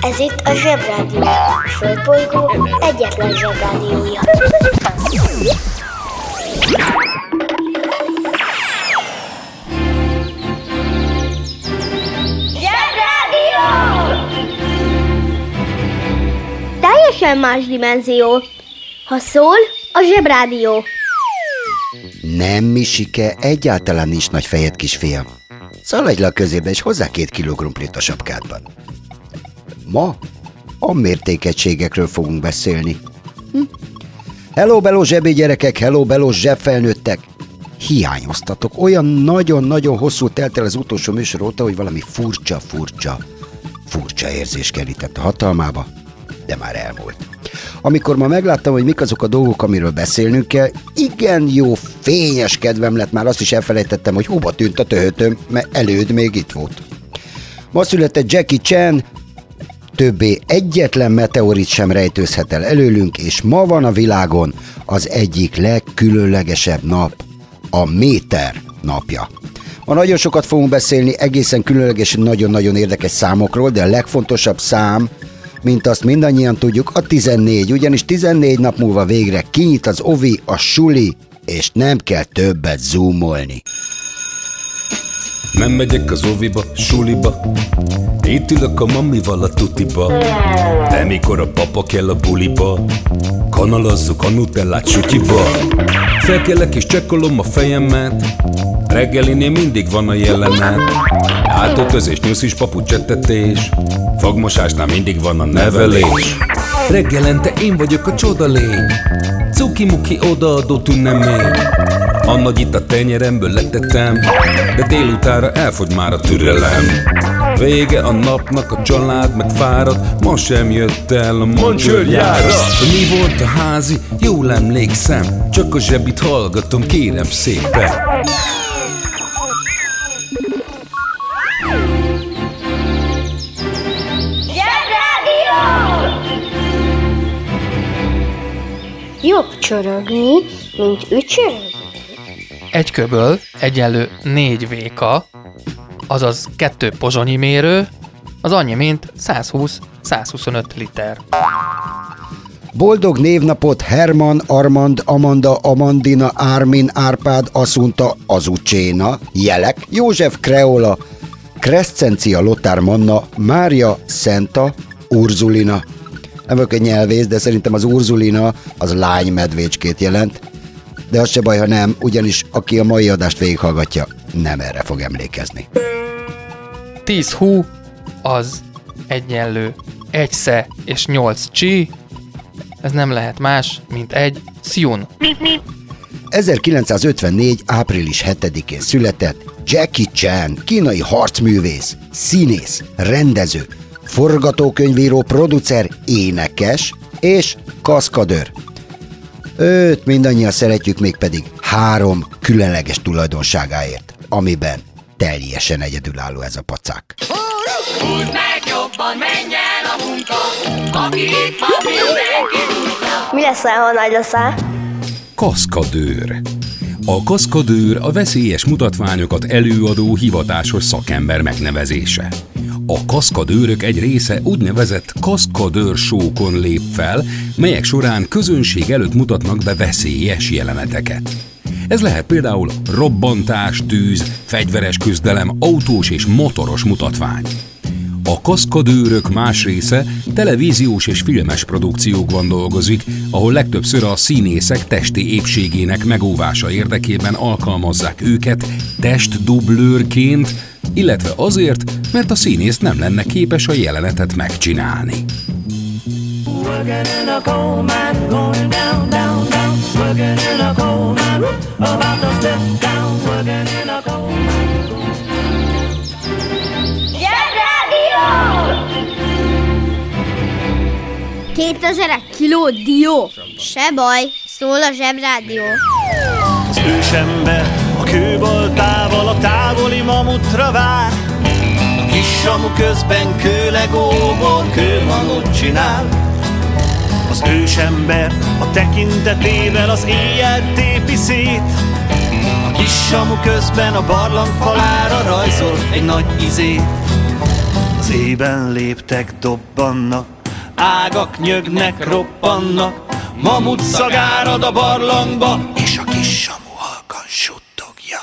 Ez itt a Zsebrádió. A Földbolygó egyetlen Zsebrádiója. Zsebrádió! Teljesen más dimenzió. Ha szól, a Zsebrádió. Nem, Misike, egyáltalán nincs nagy fejed, kisfiam. Szaladj le a közébe, és hozzá két kiló krumplit a sapkádban. Ma a mértékegységekről fogunk beszélni. Hm? Hello, beló zsebi gyerekek, hello, beló zsebfelnőttek! Hiányoztatok, olyan nagyon-nagyon hosszú telt el az utolsó műsor óta, hogy valami furcsa, furcsa, furcsa érzés kerített a hatalmába, de már elmúlt. Amikor ma megláttam, hogy mik azok a dolgok, amiről beszélnünk kell, igen jó, fényes kedvem lett, már azt is elfelejtettem, hogy hova tűnt a töhötöm, mert előd még itt volt. Ma született Jackie Chan, többé egyetlen meteorit sem rejtőzhet el előlünk, és ma van a világon az egyik legkülönlegesebb nap, a méter napja. Ma nagyon sokat fogunk beszélni egészen különleges, nagyon-nagyon érdekes számokról, de a legfontosabb szám, mint azt mindannyian tudjuk, a 14, ugyanis 14 nap múlva végre kinyit az ovi, a suli, és nem kell többet zoomolni. Nem megyek az oviba, suliba. Itt ülök a mamival a tutiba. De mikor a papa kell a buliba Kanalazzuk a nutellát sütyiba Felkelek és csekkolom a fejemet. Reggelinél mindig van a jelenet. Átöltözés, nyuszis, papucsettetés Fogmosásnál mindig van a nevelés. Reggelente én vagyok a csoda lény. Cuki-muki odaadó tünemény a nagy itt a tenyeremből letettem De délutára elfogy már a türelem Vége a napnak, a család meg fárad Ma sem jött el a mancsőrjárat Mi volt a házi? Jól emlékszem Csak a zsebit hallgatom, kérem szépen! Jobb csorogni, mint ücsörögni. Egy köböl egyenlő 4 véka, azaz kettő pozsonyi mérő, az annyi, mint 120-125 liter. Boldog névnapot Herman, Armand, Amanda, Amandina, Ármin, Árpád, Aszunta, Azucséna, Jelek, József Kreola, Crescencia Lothar Manna, Mária, Szenta, Urzulina. Nem vagyok egy nyelvész, de szerintem az Urzulina az lány medvécskét jelent. De az se baj, ha nem, ugyanis aki a mai adást végighallgatja, nem erre fog emlékezni. 10 hú az egyenlő egy sze és 8 csi, ez nem lehet más, mint egy szjun. 1954. április 7-én született Jackie Chan, kínai harcművész, színész, rendező, forgatókönyvíró, producer, énekes és kaszkadőr. Őt mindannyian szeretjük még pedig három különleges tulajdonságáért, amiben teljesen egyedülálló ez a pacák. Húzd meg jobban, menj el a munka, aki itt van, mindenki. Mi lesz, ha nagy leszel? Kaszkadőr A kaszkadőr a veszélyes mutatványokat előadó hivatásos szakember megnevezése. A kaszkadőrök egy része úgynevezett kaszkadőr sókon lép fel, melyek során közönség előtt mutatnak be veszélyes jeleneteket. Ez lehet például robbantás, tűz, fegyveres küzdelem, autós és motoros mutatvány. A kaszkadőrök más része televíziós és filmes produkciókban dolgozik, ahol legtöbbször a színészek testi épségének megóvása érdekében alkalmazzák őket testdublőrként, illetve azért, mert a színész nem lenne képes a jelenetet megcsinálni. Working in a coal mine, going down, down, down. Working in a coal mine, about to step down. Working in a coal mine. 2000 kiló dió. Se baj, szól a Zsebrádió. Az ősember a kőbaltával a távoli mamutra vár A kis samu közben kőlegóból kőmanut csinál Az ősember a tekintetével az éjjel tépi szét A kis samu közben a barlang falára rajzol egy nagy izét Az Ében léptek dobbannak, ágak nyögnek, roppannak, mamut szagárad a barlangba, és a kis samu halkan suttogja.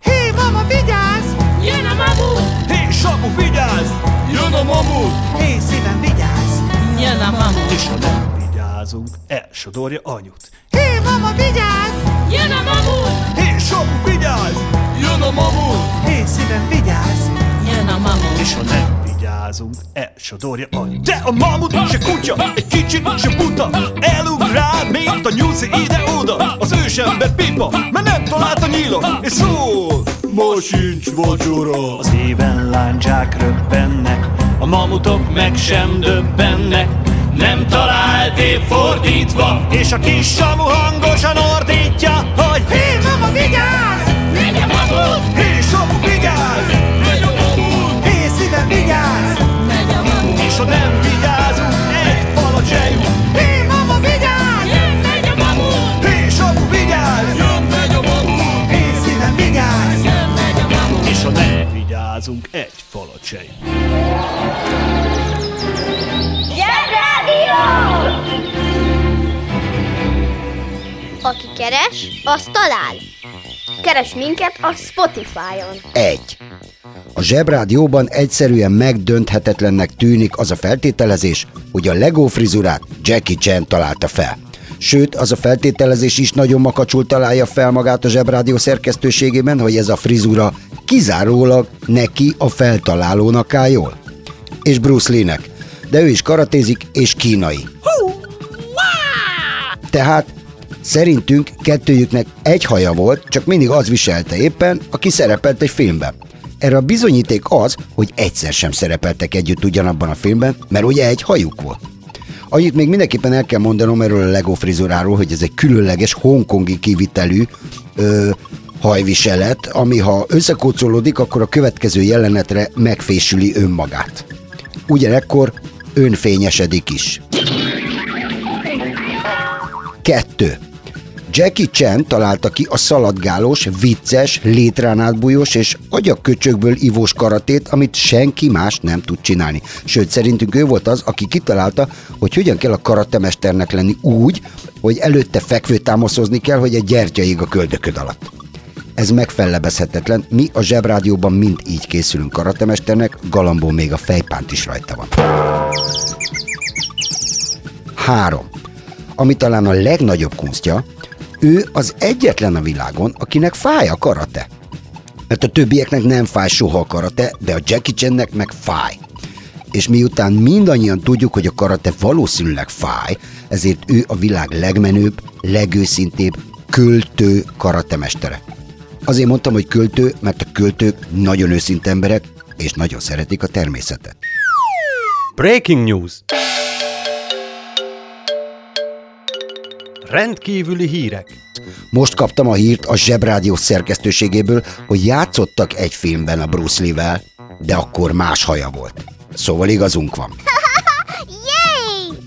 Hé, mama, vigyázz! Jön a mamut! Hé, samu, vigyázz! Jön a mamut! Hé, szívem, vigyázz! Jön a mamut! És ha nem vigyázunk, elsodorja anyut. Hé, mama, vigyázz! Jön a mamut! Hé, samu, vigyázz! Jön a mamut! Hé, szívem, vigyázz! Jön a mamut! És ha nem vigyázunk, elsodorja anyut. De a mamut se kutya, egy kicsi se buta, elug rád, mint a nyuszi ide-oda. Az ősember pipa, mert nem talált a nyílot, és szól, ma sincs vacsora. Az éven láncsák röbbennek, a mamutok meg sem döbbennek, nem talált épp fordítva, és a kis samu hangosan ordítja, hogy Hé, mama, vigyázz! A mamut! Hé, samu, vigyázz! És ha nem vigyázunk, egy falat se jut. Hé, mama, vigyázz! Jön, megy a mamut! Hé, samu, vigyázz! Jön, megy a mamut! Hé, szívem, vigyázz! Jön, megy a! És ha nem vigyázunk, egy falat se jut. Aki keres, az talál. Keres minket a Spotify-on. Egy. A Zsebrádióban egyszerűen megdönthetetlennek tűnik az a feltételezés, hogy a Lego frizurát Jackie Chan találta fel. Sőt, az a feltételezés is nagyon makacsul találja fel magát a Zsebrádió szerkesztőségében, hogy ez a frizura kizárólag neki a feltalálónak áll jól. És Bruce Lee-nek. De ő is karatézik és kínai. Tehát szerintünk kettőjüknek egy haja volt, csak mindig az viselte éppen, aki szerepelt egy filmben. Erre a bizonyíték az, hogy egyszer sem szerepeltek együtt ugyanabban a filmben, mert ugye egy hajuk volt. Annyit még mindenképpen el kell mondanom erről a Lego frizuráról, hogy ez egy különleges hongkongi kivitelű ö, hajviselet, ami ha összekócolódik, akkor a következő jelenetre megfésüli önmagát. Ugyanekkor önfényesedik is. Kettő. Jackie Chan találta ki a szaladgálós, vicces, létrán átbújós és agyakköcsökből ivós karatét, amit senki más nem tud csinálni. Sőt, szerintünk ő volt az, aki kitalálta, hogy hogyan kell a karatemesternek lenni úgy, hogy előtte fekvő támaszozni kell, hogy egy gyertya ég a köldököd alatt. Ez megfellebezhetetlen, mi a Zsebrádióban mind így készülünk karatemesternek, galambó még a fejpánt is rajta van. 3. Ami talán a legnagyobb kunstja, ő az egyetlen a világon, akinek fáj a karate. Mert a többieknek nem fáj soha a karate, de a Jackie Channek meg fáj. És miután mindannyian tudjuk, hogy a karate valószínűleg fáj, ezért ő a világ legmenőbb, legőszintébb, költő karatemestere. Azért mondtam, hogy költő, mert a költők nagyon őszinte emberek, és nagyon szeretik a természetet. Breaking news! Rendkívüli hírek. Most kaptam a hírt a Zsebrádió szerkesztőségéből, hogy játszottak egy filmben a Bruce Lee-vel, de akkor más haja volt. Szóval igazunk van. Yay!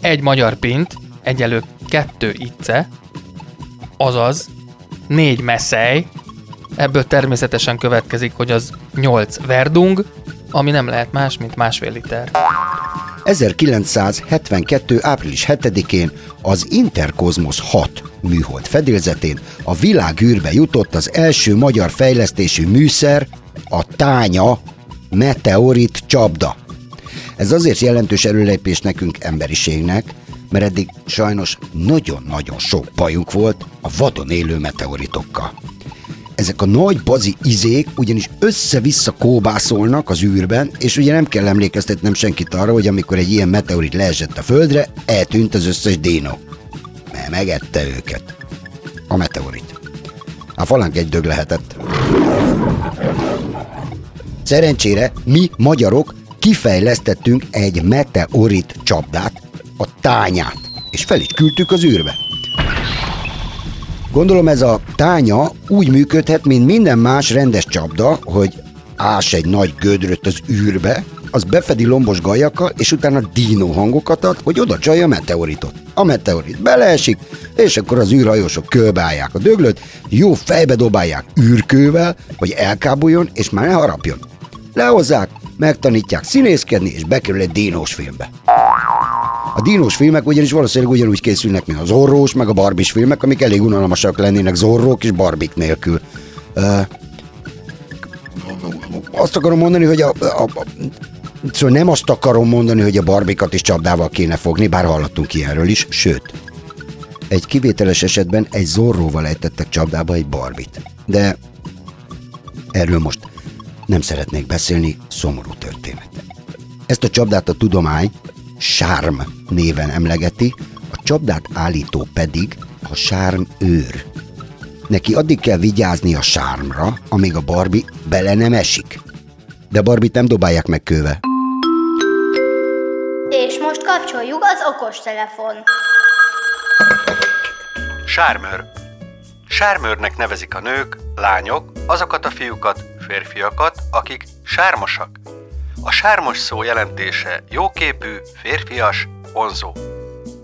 Egy magyar pint, egyelő kettő itce, azaz négy messzely, ebből természetesen következik, hogy az 8 verdung, ami nem lehet más, mint másfél liter. 1972. április 7-én az Interkozmos 6 műhold fedélzetén a világűrbe jutott az első magyar fejlesztésű műszer, a tánya meteorit csapda. Ez azért jelentős előlépés nekünk emberiségnek, mert eddig sajnos nagyon-nagyon sok bajunk volt a vadon élő meteoritokkal. Ezek a nagy bazi izék ugyanis össze-vissza kóbászolnak az űrben, és ugye nem kell emlékeztetnem senkit arra, hogy amikor egy ilyen meteorit leesett a földre, eltűnt az összes dénó. Mert megette őket. A meteorit. A falánk egy dög lehetett. Szerencsére mi magyarok kifejlesztettünk egy meteorit csapdát, a tányát, és fel is küldtük az űrbe. Gondolom ez a tánya úgy működhet, mint minden más rendes csapda, hogy ás egy nagy gödröt az űrbe, az befedi lombos gajakkal, és utána dínó hangokat ad, hogy oda csalja a meteoritot. A meteorit beleesik, és akkor az űrhajósok körbeállják a döglöt, jó fejbe dobálják űrkővel, hogy elkábuljon, és már ne harapjon. Lehozzák, megtanítják színészkedni, és bekerül egy dínós filmbe. A dínós filmek ugyanis valószínűleg ugyanúgy készülnek, mint az Zorrós, meg a Barbis filmek, amik elég unalmasak lennének Zorrók és Barbik nélkül. Uh, azt akarom mondani, hogy a, a, a Szóval nem azt akarom mondani, hogy a barbikat is csapdával kéne fogni, bár hallottunk ilyenről is, sőt, egy kivételes esetben egy zorróval ejtettek csapdába egy barbit. De erről most nem szeretnék beszélni, szomorú történet. Ezt a csapdát a tudomány sárm néven emlegeti, a csapdát állító pedig a sárm őr. Neki addig kell vigyázni a sármra, amíg a Barbie bele nem esik. De Barbit nem dobálják meg kőve. És most kapcsoljuk az okostelefon. Sármőr. Sármőrnek nevezik a nők, lányok, azokat a fiúkat, férfiakat, akik sármosak. A sármos szó jelentése jóképű, férfias, vonzó.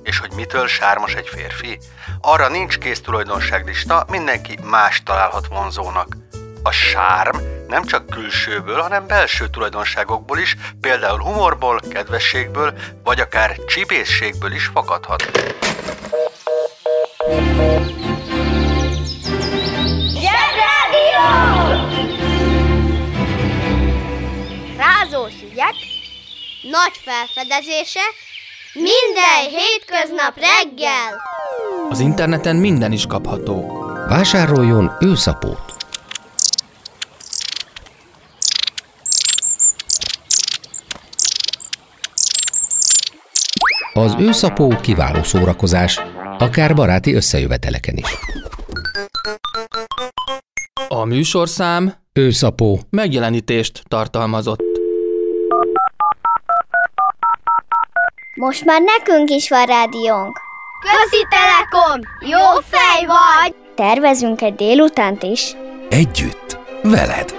És hogy mitől sármos egy férfi? Arra nincs kész tulajdonságlista, mindenki más találhat vonzónak. A sárm nem csak külsőből, hanem belső tulajdonságokból is, például humorból, kedvességből, vagy akár csipészségből is fakadhat. Ügyek, nagy felfedezések, minden hétköznap reggel. Az interneten minden is kapható. Vásároljon őszapót! Az őszapó kiváló szórakozás, akár baráti összejöveteleken is. A műsorszám Őszapó. megjelenítést tartalmazott. Most már nekünk is van rádiónk. Közi Telekom! Jó fej vagy! Tervezünk egy délutánt is. Együtt. Veled.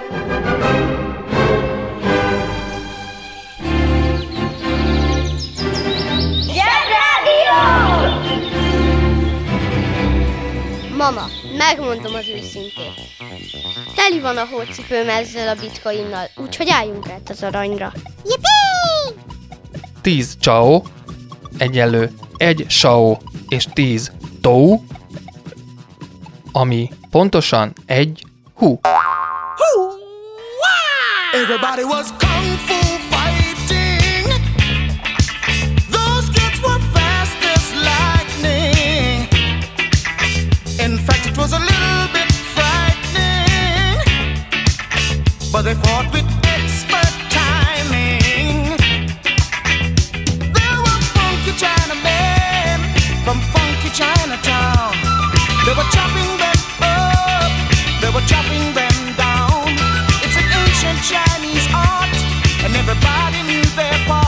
Mama, megmondom az őszintét. Teli van a hócipőm ezzel a bitcoinnal, úgyhogy álljunk át az aranyra. Yippee! 10 csao, egyenlő 1 sao és 10 tou, ami pontosan egy hú. Everybody was kung fu fighting. Those kids were fast as lightning. In fact, it was a little bit frightening. But they fought everybody knew their part.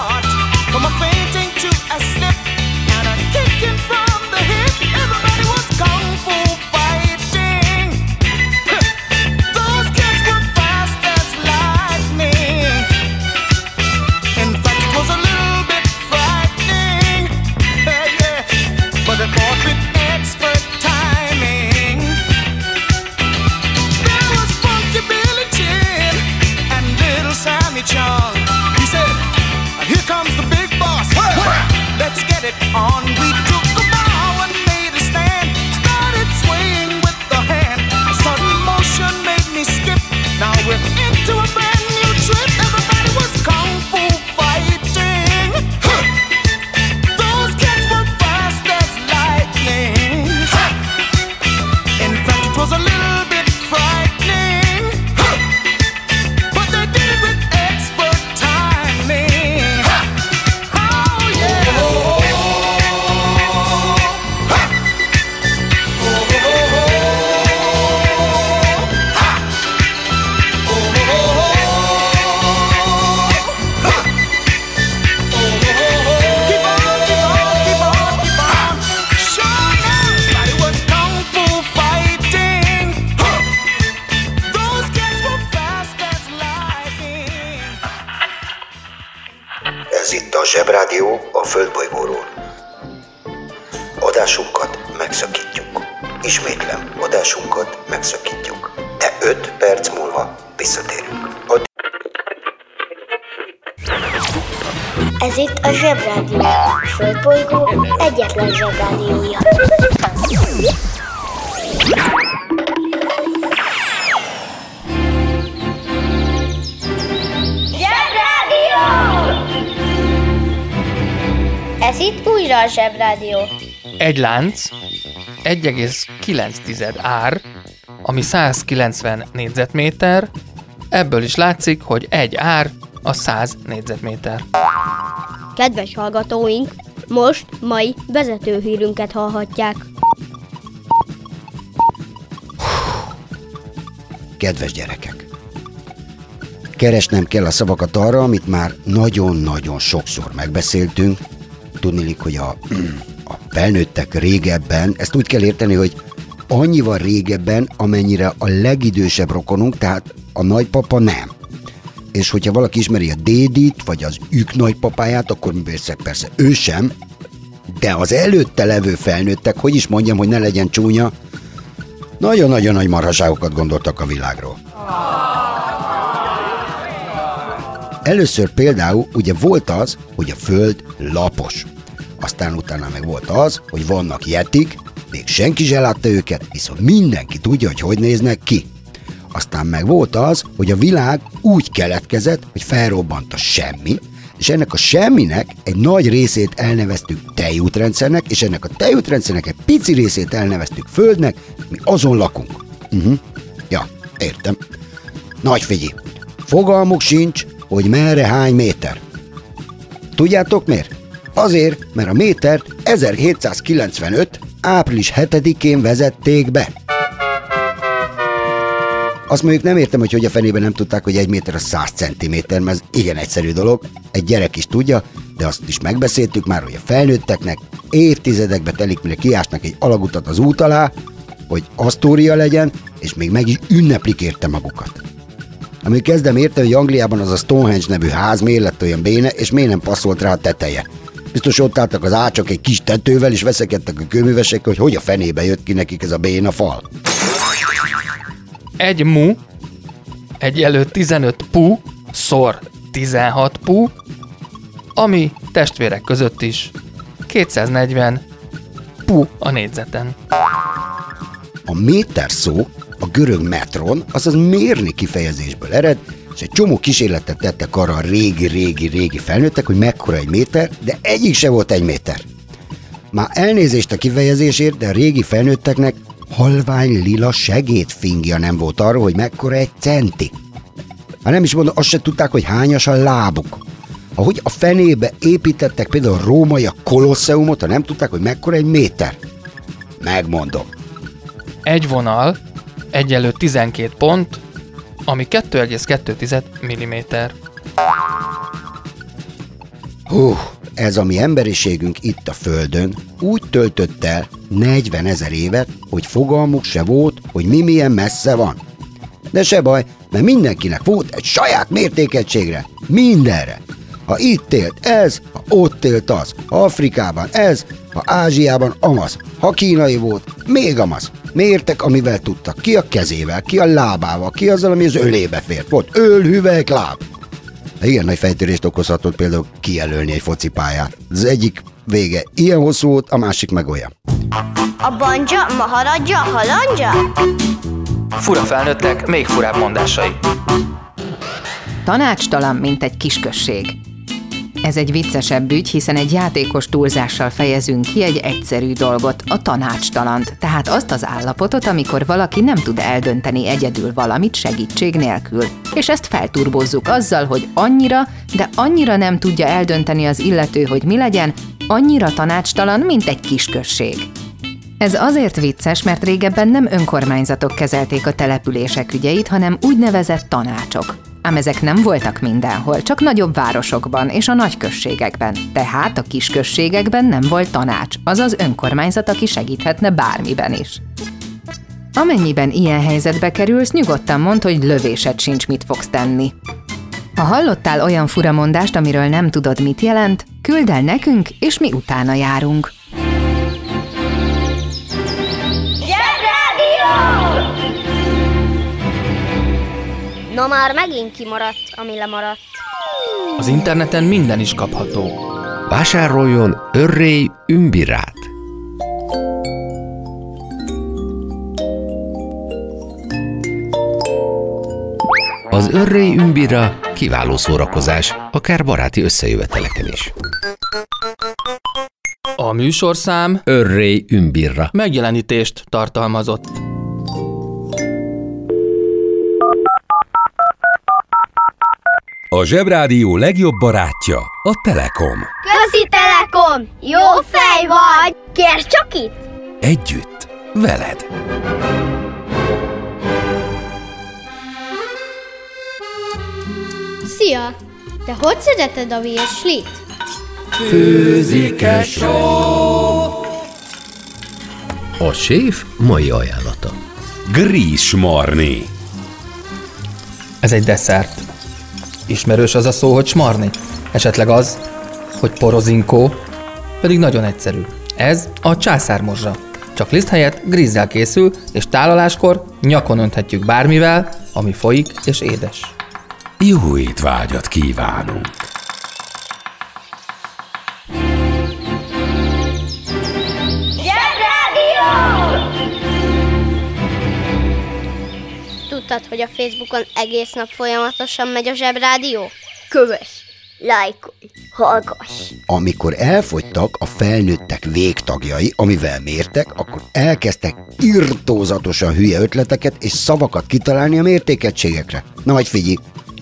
Adásunkat megszakítjuk. Ismétlem, adásunkat megszakítjuk. De 5 perc múlva visszatérünk. Addig Ez itt a Zsebrádió. A Földbolygó egyetlen Zsebrádiója. Zsebrádió! Ez itt újra a Zsebrádió. Egy lánc, 1,9 ár, ami 190 négyzetméter, ebből is látszik, hogy egy ár a 100 négyzetméter. Kedves hallgatóink, most mai vezetőhírünket hallhatják. Kedves gyerekek! Keresnem kell a szavakat arra, amit már nagyon-nagyon sokszor megbeszéltünk. Tudnilik, hogy a, a felnőttek régebben, ezt úgy kell érteni, hogy annyival régebben, amennyire a legidősebb rokonunk, tehát a nagypapa nem. És hogyha valaki ismeri a dédit, vagy az ők nagypapáját, akkor persze, persze ő sem, de az előtte levő felnőttek, hogy is mondjam, hogy ne legyen csúnya, nagyon-nagyon nagy marhaságokat gondoltak a világról. Először például ugye volt az, hogy a Föld lapos. Aztán utána meg volt az, hogy vannak jetik, még senki sem látta őket, viszont mindenki tudja, hogy hogy néznek ki. Aztán meg volt az, hogy a világ úgy keletkezett, hogy felrobbant a semmi, és ennek a semminek egy nagy részét elneveztük tejútrendszernek, és ennek a tejútrendszernek egy pici részét elneveztük Földnek, mi azon lakunk. Uh-huh. Ja, értem. Nagy figyi. Fogalmuk sincs, hogy merre hány méter. Tudjátok miért? Azért, mert a métert 1795. április 7-én vezették be. Azt mondjuk nem értem, hogy hogy a fenében nem tudták, hogy egy méter a 100 centiméter, mert ez igen egyszerű dolog, egy gyerek is tudja, de azt is megbeszéltük már, hogy a felnőtteknek évtizedekbe telik, mire kiásnak egy alagutat az út alá, hogy Asztória legyen, és még meg is ünneplik érte magukat. Amíg kezdem érteni, hogy Angliában az a Stonehenge nevű ház miért lett olyan béne, és miért nem passzolt rá a teteje. Biztos ott álltak az ácsok egy kis tetővel, és veszekedtek a kőművesek, hogy hogy a fenébe jött ki nekik ez a béna fal. Egy mu, egy elő 15 pu, szor 16 pu, ami testvérek között is 240 pu a négyzeten. A méter szó a görög metron, azaz mérni kifejezésből ered, és egy csomó kísérletet tettek arra a régi-régi-régi felnőttek, hogy mekkora egy méter, de egyik se volt egy méter. Már elnézést a kifejezésért, de a régi felnőtteknek halvány lila segédfingja nem volt arra, hogy mekkora egy centi. Már nem is mondom, azt se tudták, hogy hányas a lábuk. Ahogy a fenébe építettek például a római a kolosseumot, ha nem tudták, hogy mekkora egy méter. Megmondom. Egy vonal egyelő 12 pont, ami 2,2 mm. Hú, ez a mi emberiségünk itt a Földön úgy töltött el 40 ezer évet, hogy fogalmuk se volt, hogy mi milyen messze van. De se baj, mert mindenkinek volt egy saját mértékegységre, mindenre. Ha itt élt ez, ha ott élt az, ha Afrikában ez, ha Ázsiában amaz, ha kínai volt, még amaz. Mértek, amivel tudtak, ki a kezével, ki a lábával, ki azzal, ami az ölébe fért. Volt öl, hüvelyk, láb. Igen nagy fejtörést okozhatott például kijelölni egy focipályát. Az egyik vége ilyen hosszú volt, a másik meg olyan. A banja, maharadja, halandja? Fura felnőttek, még furább mondásai. Tanácstalan, mint egy kisközség. Ez egy viccesebb ügy, hiszen egy játékos túlzással fejezünk ki egy egyszerű dolgot, a tanácstalant, tehát azt az állapotot, amikor valaki nem tud eldönteni egyedül valamit segítség nélkül. És ezt felturbozzuk azzal, hogy annyira, de annyira nem tudja eldönteni az illető, hogy mi legyen, annyira tanácstalan, mint egy kisközség. Ez azért vicces, mert régebben nem önkormányzatok kezelték a települések ügyeit, hanem úgynevezett tanácsok. Ám ezek nem voltak mindenhol, csak nagyobb városokban és a nagyközségekben. Tehát a kisközségekben nem volt tanács, azaz önkormányzat, aki segíthetne bármiben is. Amennyiben ilyen helyzetbe kerülsz, nyugodtan mondd, hogy lövésed sincs, mit fogsz tenni. Ha hallottál olyan furamondást, amiről nem tudod, mit jelent, küld el nekünk, és mi utána járunk. Na már megint kimaradt, ami lemaradt. Az interneten minden is kapható. Vásároljon örrély ümbirát. Az örrély ümbira kiváló szórakozás, akár baráti összejöveteleken is. A műsorszám Örrély ümbirra. megjelenítést tartalmazott. A Zsebrádió legjobb barátja a Telekom. Közi Telekom! Jó fej vagy! Kérd csak itt! Együtt, veled. Szia! Te hogy szereted a virslit? A séf mai ajánlata. Grís Marni. Ez egy desszert. Ismerős az a szó, hogy smarni? Esetleg az, hogy porozinkó? Pedig nagyon egyszerű. Ez a császármorzsa. Csak liszt helyett grízzel készül, és tálaláskor nyakon önthetjük bármivel, ami folyik és édes. Jó étvágyat kívánunk! Hogy a Facebookon egész nap folyamatosan megy a zsebrádió? Kövess, lájkolj, hallgass! Amikor elfogytak a felnőttek végtagjai, amivel mértek, akkor elkezdtek irtózatosan hülye ötleteket és szavakat kitalálni a mértékegységekre. Na majd figyelj!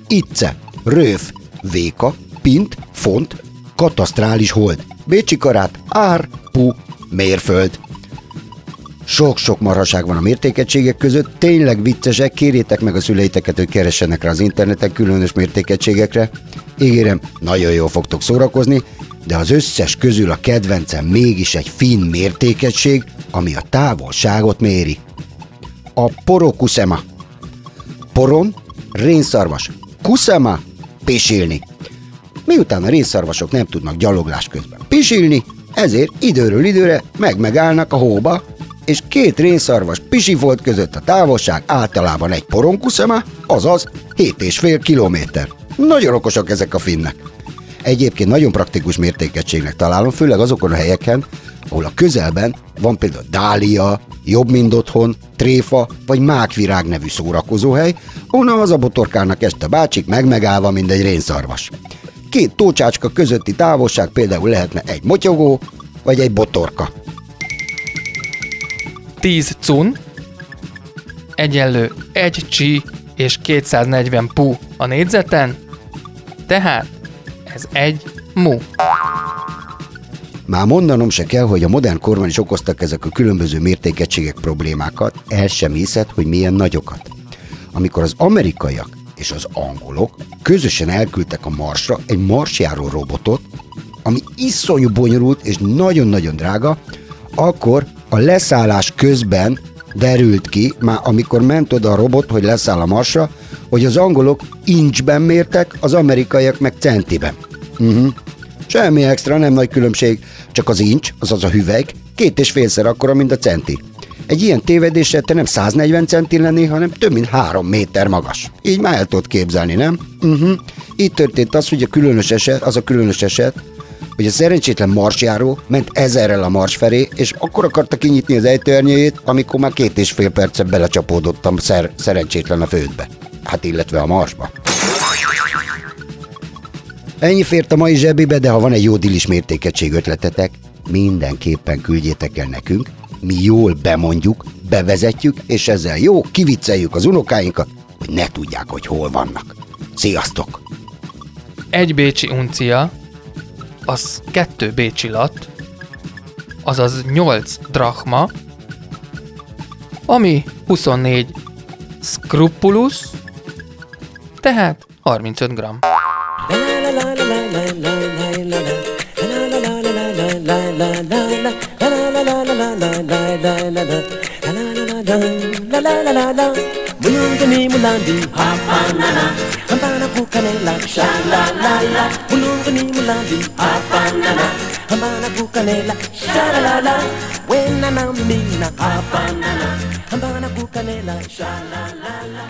Itce, röv, véka, pint, font, katasztrális hold, bécsi karát, ár, pu, mérföld. Sok-sok marhaság van a mértékegységek között, tényleg viccesek, kérjétek meg a szüleiteket, hogy keressenek rá az interneten különös mértékegységekre. Ígérem, nagyon jól fogtok szórakozni, de az összes közül a kedvencem mégis egy finn mértékegység, ami a távolságot méri. A porokuszema. Poron, rénszarvas. Kuszema, pisilni. Miután a rénszarvasok nem tudnak gyaloglás közben pisilni, ezért időről időre meg-megállnak a hóba, és két rénszarvas pisifolt között a távolság általában egy poronkuszema, azaz 7,5 kilométer. Nagyon okosak ezek a finnek. Egyébként nagyon praktikus mértékegységnek találom, főleg azokon a helyeken, ahol a közelben van például dália, jobb mint otthon, tréfa vagy mákvirág nevű szórakozóhely, onnan az a botorkálnak este bácsik megmegállva, mint egy rénszarvas. Két tócsácska közötti távolság például lehetne egy motyogó vagy egy botorka. 10 cun, egyenlő 1 csi és 240 pu a négyzeten, tehát ez egy mu. Már mondanom se kell, hogy a modern korban is okoztak ezek a különböző mértékegységek problémákat, el sem hiszed, hogy milyen nagyokat. Amikor az amerikaiak és az angolok közösen elküldtek a Marsra egy marsjáró robotot, ami iszonyú bonyolult és nagyon-nagyon drága, akkor a leszállás közben derült ki, már amikor ment oda a robot, hogy leszáll a Marsra, hogy az angolok incsben mértek, az amerikaiak meg centiben. Uh-huh. Semmi extra, nem nagy különbség, csak az incs, azaz a hüvelyk, két és félszer akkora, mint a centi. Egy ilyen tévedéssel te nem 140 centi lenni, hanem több mint 3 méter magas. Így már el tudod képzelni, nem? Uh-huh. Így történt az, hogy a különös eset, az a különös eset, hogy a szerencsétlen marsjáró ment ezerrel a mars felé, és akkor akarta kinyitni az ejtőernyőjét, amikor már két és fél percet belecsapódottam szer- szerencsétlen a földbe. Hát illetve a marsba. Ennyi fért a mai zsebibe, de ha van egy jó dilis mértékegység ötletetek, mindenképpen küldjétek el nekünk, mi jól bemondjuk, bevezetjük, és ezzel jó kivicceljük az unokáinkat, hogy ne tudják, hogy hol vannak. Sziasztok! Egy bécsi uncia, az kettő bécsi lat, azaz 8 drachma, ami 24 scrupulus, tehát 35 gram. Mulandi Hambana kukanela sha la la mulandi sha la la la la la la symphony melody Hafanana Hambana kukalela Shalalala. Wena na mina Hafanana Hambana kukalela Shalalala.